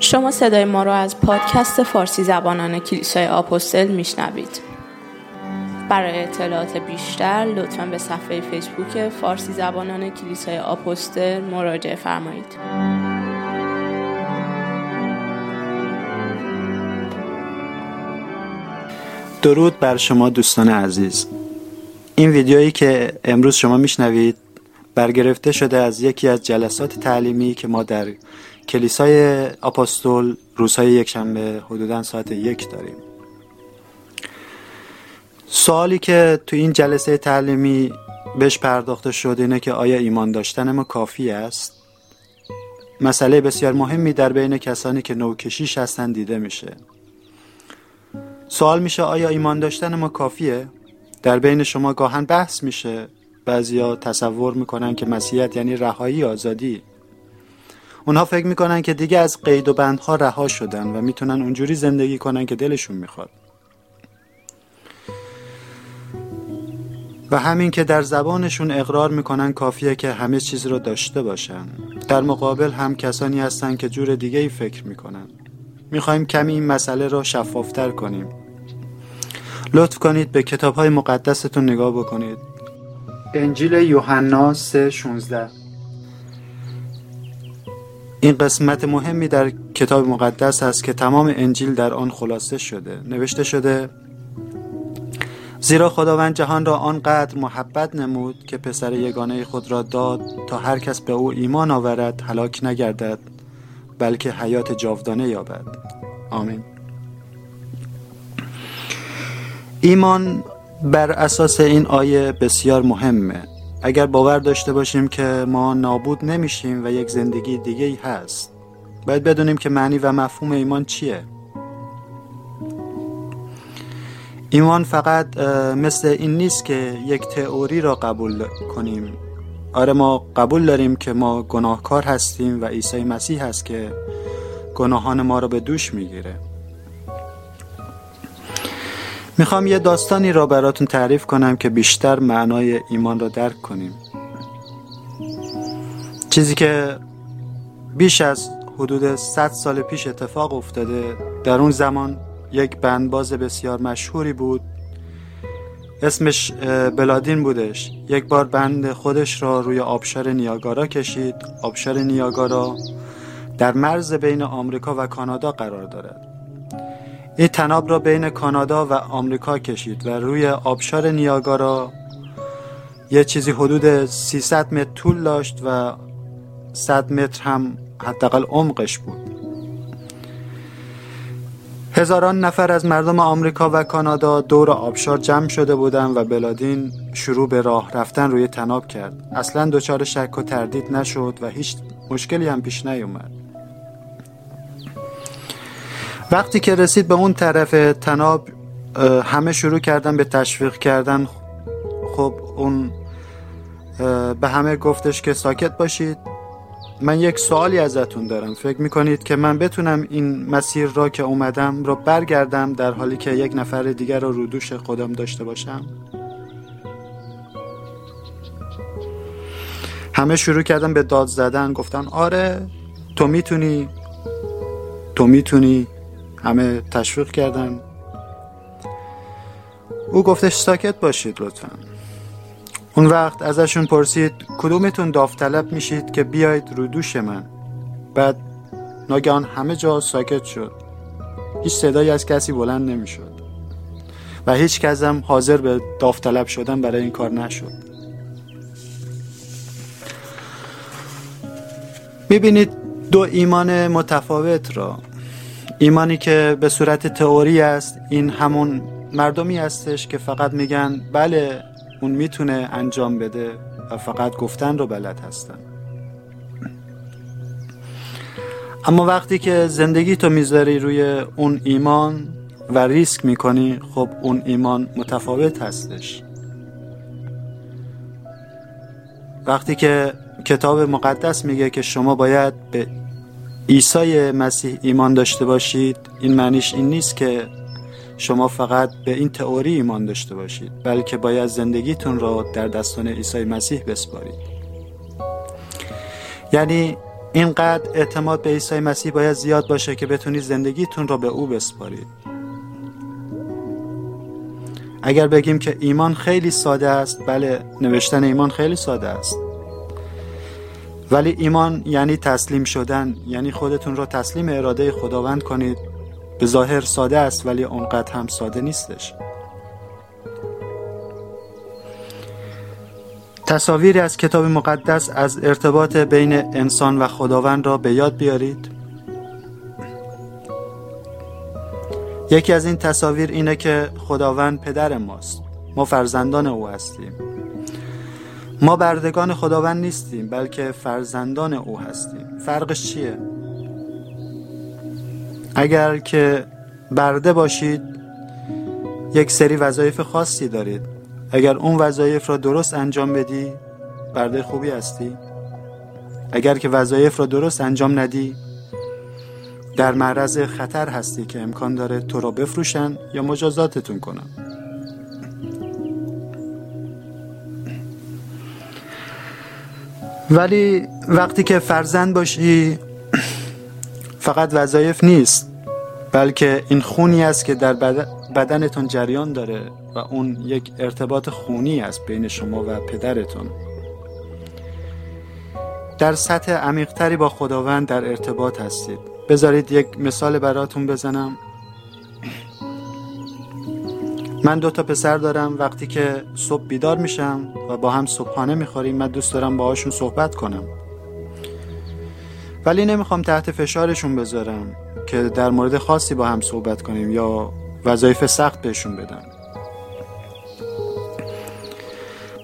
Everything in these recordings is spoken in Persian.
شما صدای ما را از پادکست فارسی زبانان کلیسای آپوستل میشنوید. برای اطلاعات بیشتر لطفا به صفحه فیسبوک فارسی زبانان کلیسای آپوستل مراجعه فرمایید. درود بر شما دوستان عزیز این ویدیویی که امروز شما میشنوید برگرفته شده از یکی از جلسات تعلیمی که ما در کلیسای آپاستول روزهای یکشنبه حدودا ساعت یک داریم سوالی که تو این جلسه تعلیمی بهش پرداخته شد اینه که آیا ایمان داشتن ما کافی است؟ مسئله بسیار مهمی در بین کسانی که نوکشیش هستن دیده میشه سوال میشه آیا ایمان داشتن ما کافیه؟ در بین شما گاهن بحث میشه. بعضیا تصور می‌کنن که مسیحیت یعنی رهایی آزادی. اونها فکر می‌کنن که دیگه از قید و بندها رها شدن و می‌تونن اونجوری زندگی کنن که دلشون می‌خواد. و همین که در زبانشون اقرار می‌کنن کافیه که همه چیز رو داشته باشن. در مقابل هم کسانی هستن که جور دیگه ای فکر می‌کنن. می‌خوایم کمی این مسئله رو شفافتر کنیم. لطف کنید به کتاب های مقدستون نگاه بکنید. انجیل یوحنا 3:16 این قسمت مهمی در کتاب مقدس است که تمام انجیل در آن خلاصه شده نوشته شده زیرا خداوند جهان را آنقدر محبت نمود که پسر یگانه خود را داد تا هر کس به او ایمان آورد هلاک نگردد بلکه حیات جاودانه یابد. آمین. ایمان بر اساس این آیه بسیار مهمه. اگر باور داشته باشیم که ما نابود نمیشیم و یک زندگی دیگه هست باید بدونیم که معنی و مفهوم ایمان چیه. ایمان فقط مثل این نیست که یک تئوری را قبول کنیم. آره ما قبول داریم که ما گناهکار هستیم و عیسی مسیح هست که گناهان ما را به دوش می‌گیره. می‌خوام یه داستانی را براتون تعریف کنم که بیشتر معنای ایمان را درک کنیم. چیزی که بیش از حدود 100 سال پیش اتفاق افتاده در اون زمان یک بندباز بسیار مشهوری بود. اسمش بلادین بودش. یک بار بند خودش را روی آبشار نیاگارا کشید. آبشار نیاگارا در مرز بین آمریکا و کانادا قرار دارد. این تناب را بین کانادا و آمریکا کشید و روی آبشار نیاگارا یه چیزی حدود 300 متر طول داشت و 100 متر هم حداقل عمقش بود. هزاران نفر از مردم آمریکا و کانادا دور آبشار جمع شده بودند و بلادین شروع به راه رفتن روی تناب کرد. اصلا دچار شک و تردید نشد و هیچ مشکلی هم پیش نیومد. وقتی که رسید به اون طرف تناب همه شروع کردن به تشویق کردن. خب اون به همه گفتش که ساکت باشید. من یک سوالی ازتون دارم. فکر می‌کنید که من بتونم این مسیر را که اومدم را برگردم در حالی که یک نفر دیگر را رو دوش خودم داشته باشم؟ همه شروع کردن به داد زدن گفتن آره تو می‌تونی تو می‌تونی. همه تشویق کردن. او گفتش ساکت باشید لطفا. اون وقت ازشون پرسید کدومتون داوطلب میشید که بیاید رو دوش من؟ بعد ناگهان همه جا ساکت شد. هیچ صدایی از کسی بلند نمی‌شد. و هیچ کسم حاضر به داوطلب شدن برای این کار نشد. می‌بینید دو ایمان متفاوت را ایمانی که به صورت تئوری است این همون مردمی هستش که فقط میگن بله اون می‌تونه انجام بده و فقط گفتن رو بلد هستن. اما وقتی که زندگی تو می‌ذاری روی اون ایمان و ریسک می‌کنی خب اون ایمان متفاوت هستش. وقتی که کتاب مقدس میگه که شما باید به عیسی مسیح ایمان داشته باشید این معنیش این نیست که شما فقط به این تئوری ایمان داشته باشید بلکه باید زندگیتون را در دستان عیسی مسیح بسپارید. یعنی اینقدر اعتماد به عیسی مسیح باید زیاد باشه که بتونید زندگیتون را به او بسپارید. اگر بگیم که ایمان خیلی ساده است بله نوشتن ایمان خیلی ساده است. ولی ایمان یعنی تسلیم شدن یعنی خودتون را تسلیم اراده خداوند کنید. به ظاهر ساده است ولی اونقدر هم ساده نیستش. تصاویری از کتاب مقدس از ارتباط بین انسان و خداوند را به یاد بیارید. یکی از این تصاویر اینه که خداوند پدر ماست. ما فرزندان او هستیم. ما بردگان خداوند نیستیم بلکه فرزندان او هستیم. فرقش چیه؟ اگر که برده باشید یک سری وظایف خاصی دارید. اگر اون وظایف را درست انجام بدی برده خوبی هستی. اگر که وظایف را درست انجام ندی در معرض خطر هستی که امکان داره تو را بفروشن یا مجازاتتون کنن. ولی وقتی که فرزند باشی فقط وظایف نیست بلکه این خونی است که در بدنتون جریان داره و اون یک ارتباط خونی است بین شما و پدرتون. در سطح عمیقتری با خداوند در ارتباط هستید. بذارید یک مثال براتون بزنم. من دو تا پسر دارم. وقتی که صبح بیدار میشم و با هم صبحانه می‌خوریم من دوست دارم باهاشون صحبت کنم. ولی نمی‌خوام تحت فشارشون بذارم که در مورد خاصی با هم صحبت کنیم یا وظایف سخت بهشون بدم.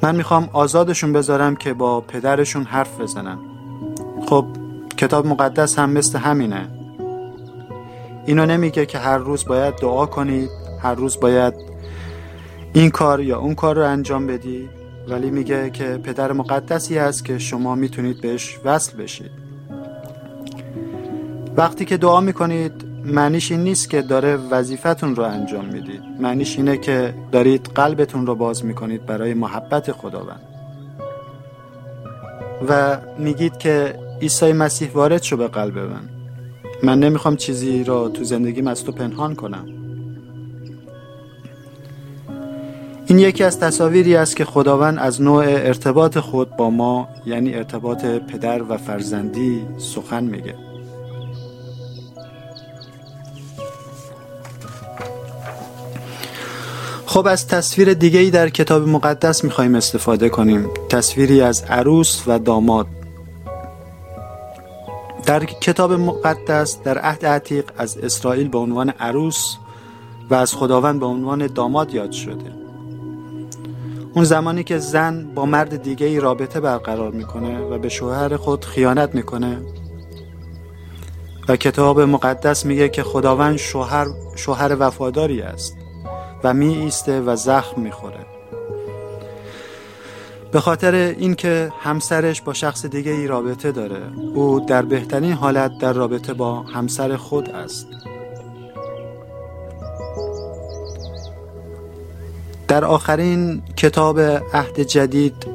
من می‌خوام آزادشون بذارم که با پدرشون حرف بزنن. خب کتاب مقدس هم مثل همینه. اینو نمیگه که هر روز باید دعا کنید هر روز باید این کار یا اون کار رو انجام بدی؟ ولی میگه که پدر مقدسی هست که شما می‌تونید بهش وصل بشید. وقتی که دعا می‌کنید معنیش این نیست که داره وظیفتون رو انجام می‌دید. معنیش اینه که دارید قلبتون رو باز می‌کنید برای محبت خداوند. و میگید که عیسی مسیح وارد شو به قلب من. من نمی‌خوام چیزی را تو زندگیم از تو پنهان کنم. این یکی از تصاویری است که خداوند از نوع ارتباط خود با ما یعنی ارتباط پدر و فرزندی سخن میگه. خب از تصویر دیگه ای در کتاب مقدس می‌خوایم استفاده کنیم. تصویری از عروس و داماد. در کتاب مقدس در عهد عتیق از اسرائیل به عنوان عروس و از خداوند به عنوان داماد یاد شده. اون زمانی که زن با مرد دیگه ای رابطه برقرار می‌کنه و به شوهر خود خیانت می‌کنه. و کتاب مقدس میگه که خداوند شوهر شوهر وفاداری است و می ایسته و زخم می‌خوره. به خاطر اینکه همسرش با شخص دیگه ای رابطه داره او در بهترین حالت در رابطه با همسر خود است. در آخرین کتاب عهد جدید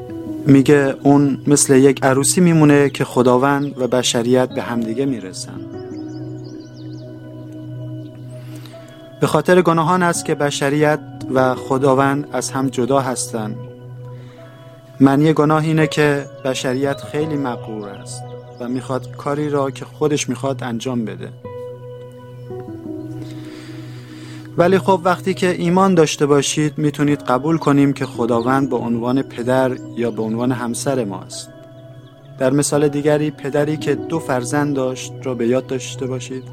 میگه اون مثل یک عروسی میمونه که خداوند و بشریت به همدیگه می‌رسن. به خاطر گناهان است که بشریت و خداوند از هم جدا هستند. معنی گناه اینه که بشریت خیلی مقرور است و می‌خواد کاری را که خودش می‌خواد انجام بده. ولی خب وقتی که ایمان داشته باشید می‌تونید قبول کنیم که خداوند به عنوان پدر یا به عنوان همسر ماست. در مثال دیگری پدری که دو فرزند داشت را به یاد داشته باشید.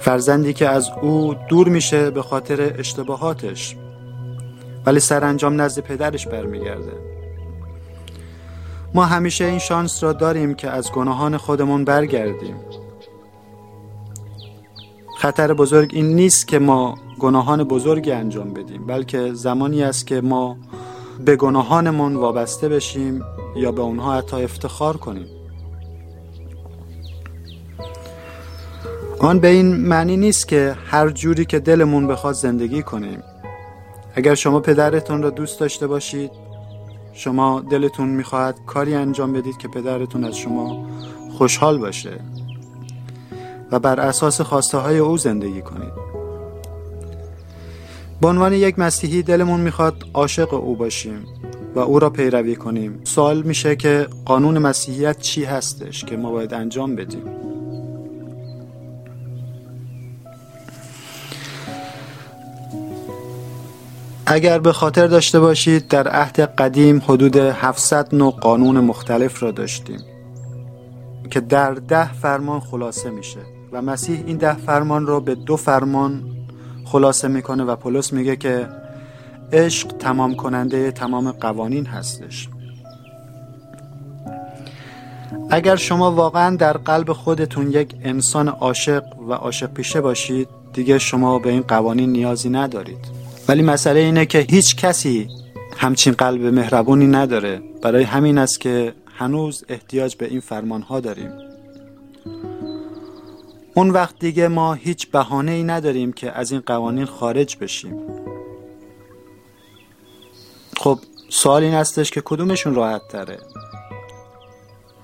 فرزندی که از او دور میشه به خاطر اشتباهاتش ولی سرانجام نزد پدرش برمیگرده. ما همیشه این شانس را داریم که از گناهان خودمون برگردیم. خطر بزرگ این نیست که ما گناهان بزرگی انجام بدیم بلکه زمانی است که ما به گناهانمون وابسته بشیم یا به اونها حتی افتخار کنیم. آن به این معنی نیست که هر جوری که دلمون بخواد زندگی کنیم. اگر شما پدرتون را دوست داشته باشید شما دلتون می‌خواهد کاری انجام بدید که پدرتون از شما خوشحال باشه. و بر اساس خواسته های او زندگی کنید. به عنوان یک مسیحی دلمون می‌خواد عاشق او باشیم و او را پیروی کنیم. سوال میشه که قانون مسیحیت چی هستش که ما باید انجام بدیم؟ اگر به خاطر داشته باشید در عهد قدیم حدود 700 نوع قانون مختلف را داشتیم. که در ده فرمان خلاصه میشه و مسیح این ده فرمان را به دو فرمان خلاصه می‌کنه و پولس میگه که عشق تمام کننده تمام قوانین هستش. اگر شما واقعا در قلب خودتون یک انسان عاشق و عاشق پیشه باشید دیگه شما به این قوانین نیازی ندارید. ولی مسئله اینه که هیچ کسی همچین قلب مهربونی نداره. برای همین است که هنوز احتیاج به این فرمان ها داریم. اون وقت دیگه ما هیچ بهانه ای نداریم که از این قوانین خارج بشیم. خب سوال این هستش که کدومشون راحت تره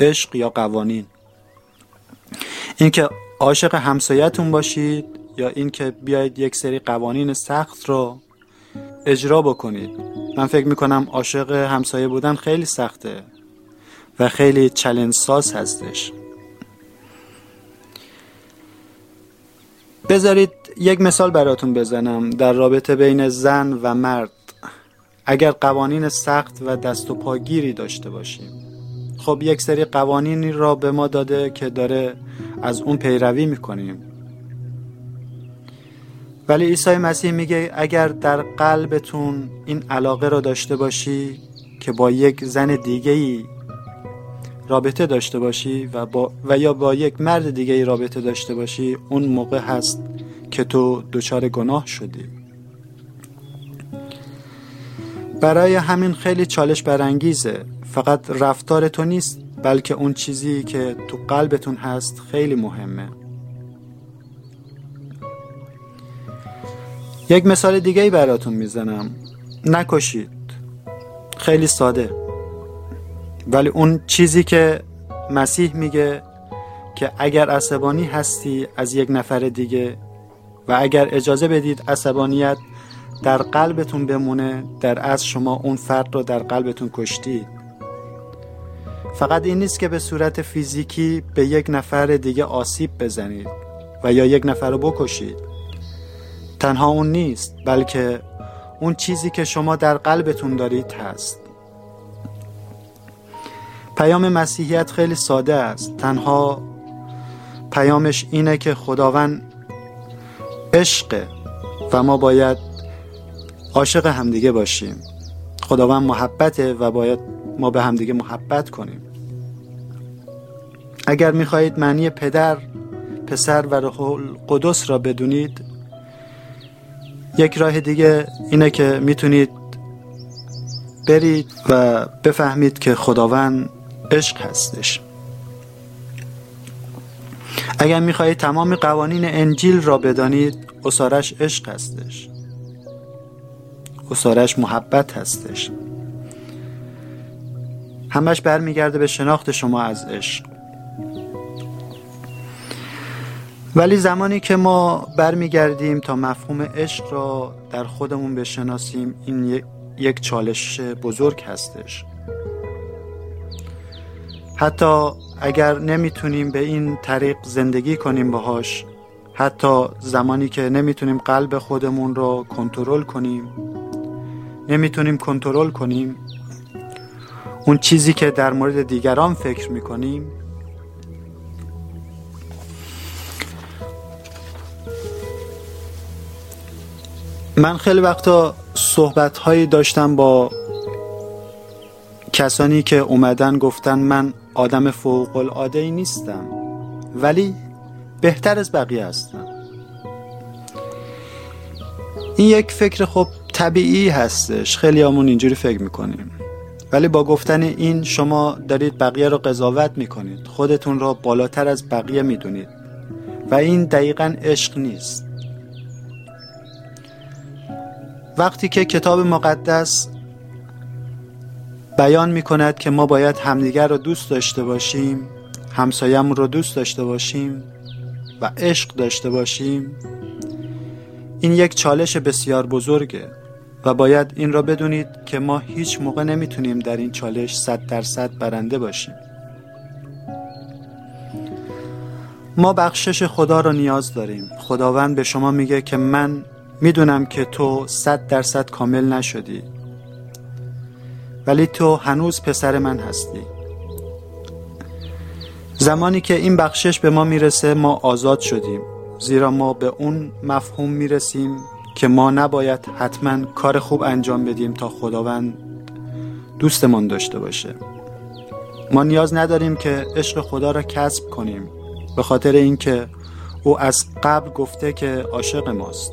عشق یا قوانین؟ اینکه عاشق همسایتون باشید یا اینکه بیاید یک سری قوانین سخت رو اجرا بکنید. من فکر می‌کنم عاشق همسایه بودن خیلی سخته. و خیلی چلنج ساز هستش. بذارید یک مثال براتون بزنم در رابطه بین زن و مرد. اگر قوانین سخت و دست و پاگیری داشته باشیم. خب یک سری قوانینی را به ما داده که داره از اون پیروی می‌کنیم. ولی عیسی مسیح میگه اگر در قلبتون این علاقه را داشته باشی که با یک زن دیگه ای رابطه داشته باشی و, با و یا با یک مرد دیگه رابطه داشته باشی اون موقع هست که تو دچار گناه شدی. برای همین خیلی چالش برانگیزه. فقط رفتار تو نیست بلکه اون چیزی که تو قلبتون هست خیلی مهمه. یک مثال دیگه براتون می‌زنم. نکشید. خیلی ساده. ولی اون چیزی که مسیح میگه که اگر عصبانی هستی از یک نفر دیگه و اگر اجازه بدید عصبانیت در قلبتون بمونه در از شما اون فرد رو در قلبتون کشتید فقط این نیست که به صورت فیزیکی به یک نفر دیگه آسیب بزنید و یا یک نفر رو بکشید. تنها اون نیست بلکه اون چیزی که شما در قلبتون دارید هست. پیام مسیحیت خیلی ساده است. تنها پیامش اینه که خداوند عشقه و ما باید عاشق همدیگه باشیم. خداوند محبته و باید ما به همدیگه محبت کنیم. اگر می‌خواهید معنی پدر پسر و روح القدس را بدونید یک راه دیگه اینه که می‌تونید برید و بفهمید که خداوند عشق هستش. اگر می‌خواهید تمام قوانین انجیل را بدانید اصارش عشق هستش. اصارش محبت هستش. همش برمیگرده به شناخت شما از عشق. ولی زمانی که ما برمیگردیم تا مفهوم عشق را در خودمون بشناسیم این یک چالش بزرگ هستش. حتی اگر نمی‌تونیم به این طریق زندگی کنیم باهاش حتی زمانی که نمی‌تونیم قلب خودمون را کنترل کنیم نمی‌تونیم کنترل کنیم اون چیزی که در مورد دیگران فکر می‌کنیم من خیلی وقتا صحبت هایی داشتم با کسانی که اومدن گفتن من آدم فوق العاده ای نیستم ولی بهتر از بقیه هستم. این یک فکر خب طبیعی هستش خیلی همون اینجوری فکر می‌کنیم. ولی با گفتن این شما دارید بقیه رو قضاوت می‌کنید خودتون را بالاتر از بقیه می‌دونید. و این دقیقا عشق نیست. وقتی که کتاب مقدس بیان می کند که ما باید همدیگر رو دوست داشته باشیم همسایمون رو دوست داشته باشیم و عشق داشته باشیم. این یک چالش بسیار بزرگه و باید این را بدونید که ما هیچ موقع نمی‌تونیم در این چالش صد درصد برنده باشیم. ما بخشش خدا را نیاز داریم. خداوند به شما میگه که من می‌دونم که تو صد درصد کامل نشدی. ولی تو هنوز پسر من هستی. زمانی که این بخشش به ما می‌رسه ما آزاد شدیم. زیرا ما به اون مفهوم می‌رسیم که ما نباید حتما کار خوب انجام بدیم تا خداوند دوستمان داشته باشه. ما نیاز نداریم که عشق خدا را کسب کنیم به خاطر اینکه او از قبل گفته که عاشق ماست.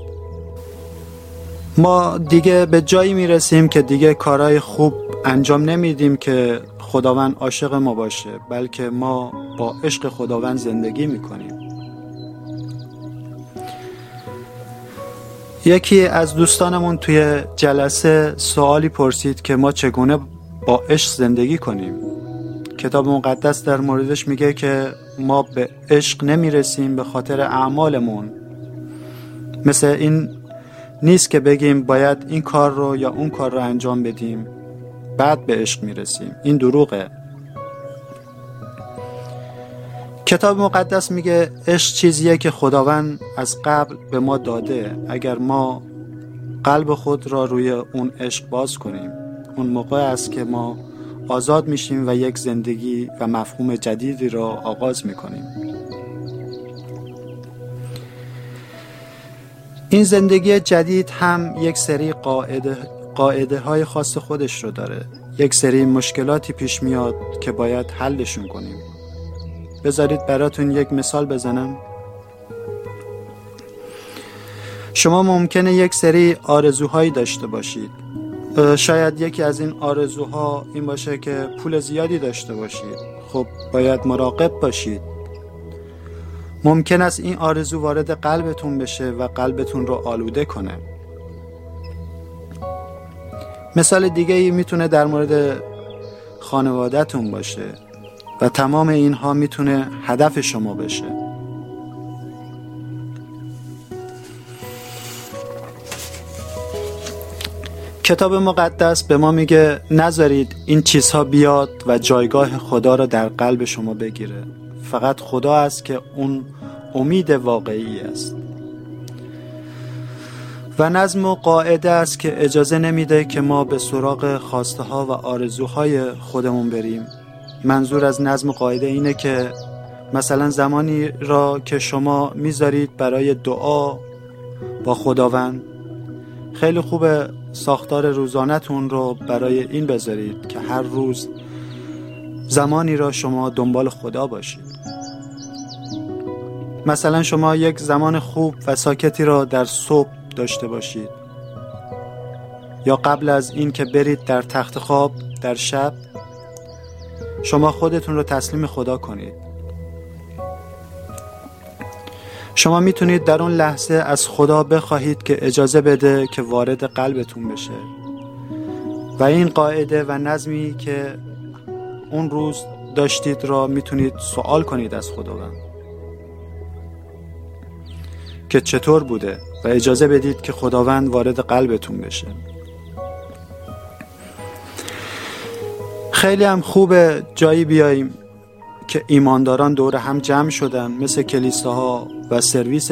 ما دیگه به جایی می‌رسیم که دیگه کارهای خوب انجام نمیدیم که خداوند عاشق ما باشه بلکه ما با عشق خداوند زندگی می‌کنیم. یکی از دوستانمون توی جلسه سوالی پرسید که ما چگونه با عشق زندگی کنیم؟ کتاب مقدس در موردش میگه که ما به عشق نمی‌رسیم به خاطر اعمالمون. مثل این نیست که بگیم باید این کار رو یا اون کار رو انجام بدیم. بعد به عشق می‌رسیم. این دروغه. کتاب مقدس میگه عشق چیزیه که خداوند از قبل به ما داده. اگر ما قلب خود را روی اون عشق باز کنیم اون موقع است که ما آزاد میشیم و یک زندگی و مفهوم جدیدی را آغاز می‌کنیم. این زندگی جدید هم یک سری قاعده, قاعده های خاص خودش رو داره. یک سری مشکلاتی پیش میاد که باید حلشون کنیم. بذارید براتون یک مثال بزنم. شما ممکنه یک سری آرزوهایی داشته باشید. شاید یکی از این آرزوها این باشه که پول زیادی داشته باشید. خب باید مراقب باشید. ممکن است این آرزو وارد قلبتون بشه و قلبتون رو آلوده کنه. مثال دیگه ای می‌تونه در مورد خانوادهتون باشه و تمام اینها می‌تونه هدف شما بشه. کتاب مقدس به ما میگه نذارید این چیزها بیاد و جایگاه خدا را در قلب شما بگیره. فقط خدا است که اون امید واقعی است. و نظم و قاعده است که اجازه نمیده که ما به سراغ خواسته ها و آرزوهای خودمون بریم. منظور از نظم و قاعده اینه که مثلا زمانی را که شما می‌ذارید برای دعا با خداوند خیلی خوب ساختار روزانهتون رو برای این بذارید که هر روز زمانی را شما دنبال خدا باشید. مثلا شما یک زمان خوب و ساکتی را در صبح داشته باشید. یا قبل از این که برید در تخت خواب در شب شما خودتون رو تسلیم خدا کنید. شما می‌تونید در اون لحظه از خدا بخواهید که اجازه بده که وارد قلبتون بشه. و این قاعده و نظمی که اون روز داشتید را می‌تونید سوال کنید از خداوند. که چطور بوده؟ و اجازه بدید که خداوند وارد قلبتون بشه. خیلی هم خوبه جایی بیاییم که ایمانداران دور هم جمع شدن مثل کلیساها و سرویس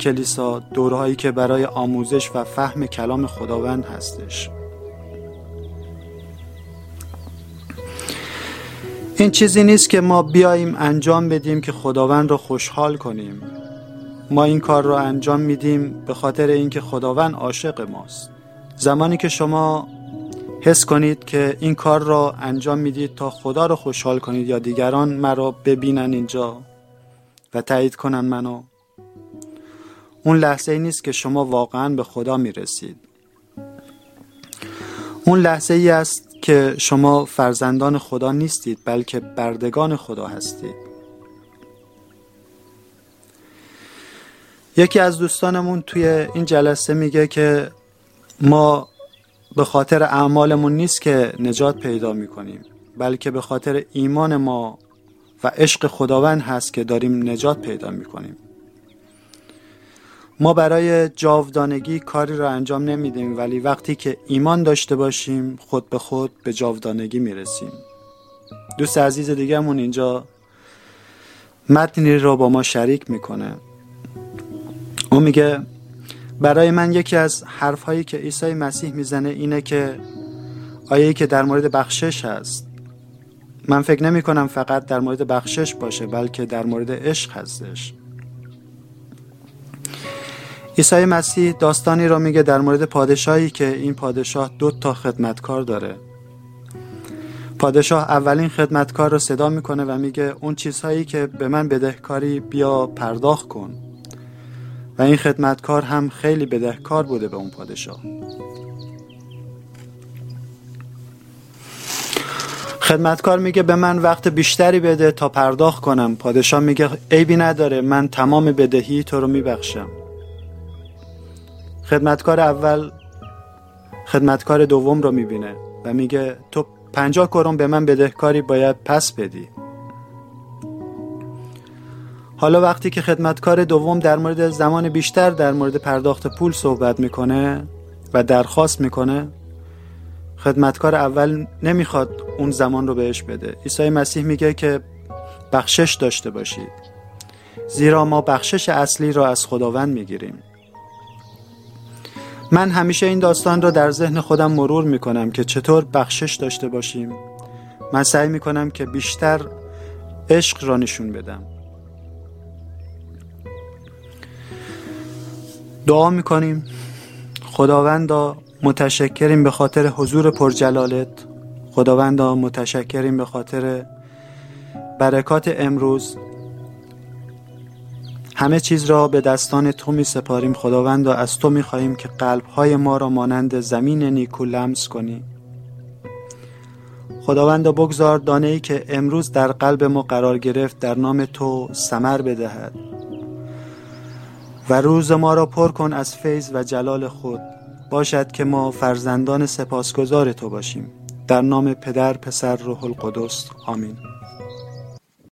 کلیسا دورهایی که برای آموزش و فهم کلام خداوند هستش. این چیزی نیست که ما بیاییم انجام بدیم که خداوند رو خوشحال کنیم. ما این کار رو انجام میدیم به خاطر اینکه خداوند عاشق ماست. زمانی که شما حس کنید که این کار را انجام می‌دید تا خدا رو خوشحال کنید یا دیگران مرا ببینن اینجا و تایید کنن منو اون لحظه ای نیست که شما واقعا به خدا می‌رسید. اون لحظه ای است که شما فرزندان خدا نیستید بلکه بردگان خدا هستید. یکی از دوستانمون توی این جلسه میگه که ما به خاطر اعمالمون نیست که نجات پیدا می‌کنیم بلکه به خاطر ایمان ما و عشق خداوند هست که داریم نجات پیدا می‌کنیم. ما برای جاودانگی کاری را انجام نمیدیم ولی وقتی که ایمان داشته باشیم خود به خود به جاودانگی می‌رسیم. دوست عزیز دیگهمون اینجا متنی رو با ما شریک می‌کنه. او میگه برای من یکی از حرفهایی که عیسی مسیح می‌زنه اینه که آیه که در مورد بخشش هست. من فکر نمی کنم فقط در مورد بخشش باشه بلکه در مورد عشق هستش. عیسی مسیح داستانی را میگه در مورد پادشاهی که این پادشاه دو تا خدمتکار داره. پادشاه اولین خدمتکار رو صدا می‌کنه و میگه اون چیزهایی که به من بدهکاری بیا پرداخت کن. این خدمتکار هم خیلی بدهکار بوده به اون پادشاه. خدمتکار میگه به من وقت بیشتری بده تا پرداخت کنم. پادشاه میگه عیبی نداره من تمام بدهی تو رو میبخشم. خدمتکار اول خدمتکار دوم رو می‌بینه و میگه تو پنجاه کرون به من بدهکاری باید پس بدی. حالا وقتی که خدمتکار دوم در مورد زمان بیشتر در مورد پرداخت پول صحبت می‌کنه و درخواست می‌کنه خدمتکار اول نمی‌خواد اون زمان رو بهش بده. عیسی مسیح میگه که بخشش داشته باشید زیرا ما بخشش اصلی را از خداوند می‌گیریم. من همیشه این داستان را در ذهن خودم مرور می‌کنم که چطور بخشش داشته باشیم. من سعی می‌کنم که بیشتر عشق را نشون بدم. دعا می‌کنیم. خداوندا متشکریم به خاطر حضور پرجلالت. خداوندا متشکریم به خاطر برکات امروز. همه چیز را به دستان تو می سپاریم خداوندا از تو می خواهیم که قلبهای ما را مانند زمین نیکو لمس کنی. خداوندا بگذار دانه ای که امروز در قلب ما قرار گرفت در نام تو سمر بدهد. و روز ما را پر کن از فیض و جلال خود. باشد که ما فرزندان سپاسگزار تو باشیم. در نام پدر پسر روح القدس. آمین.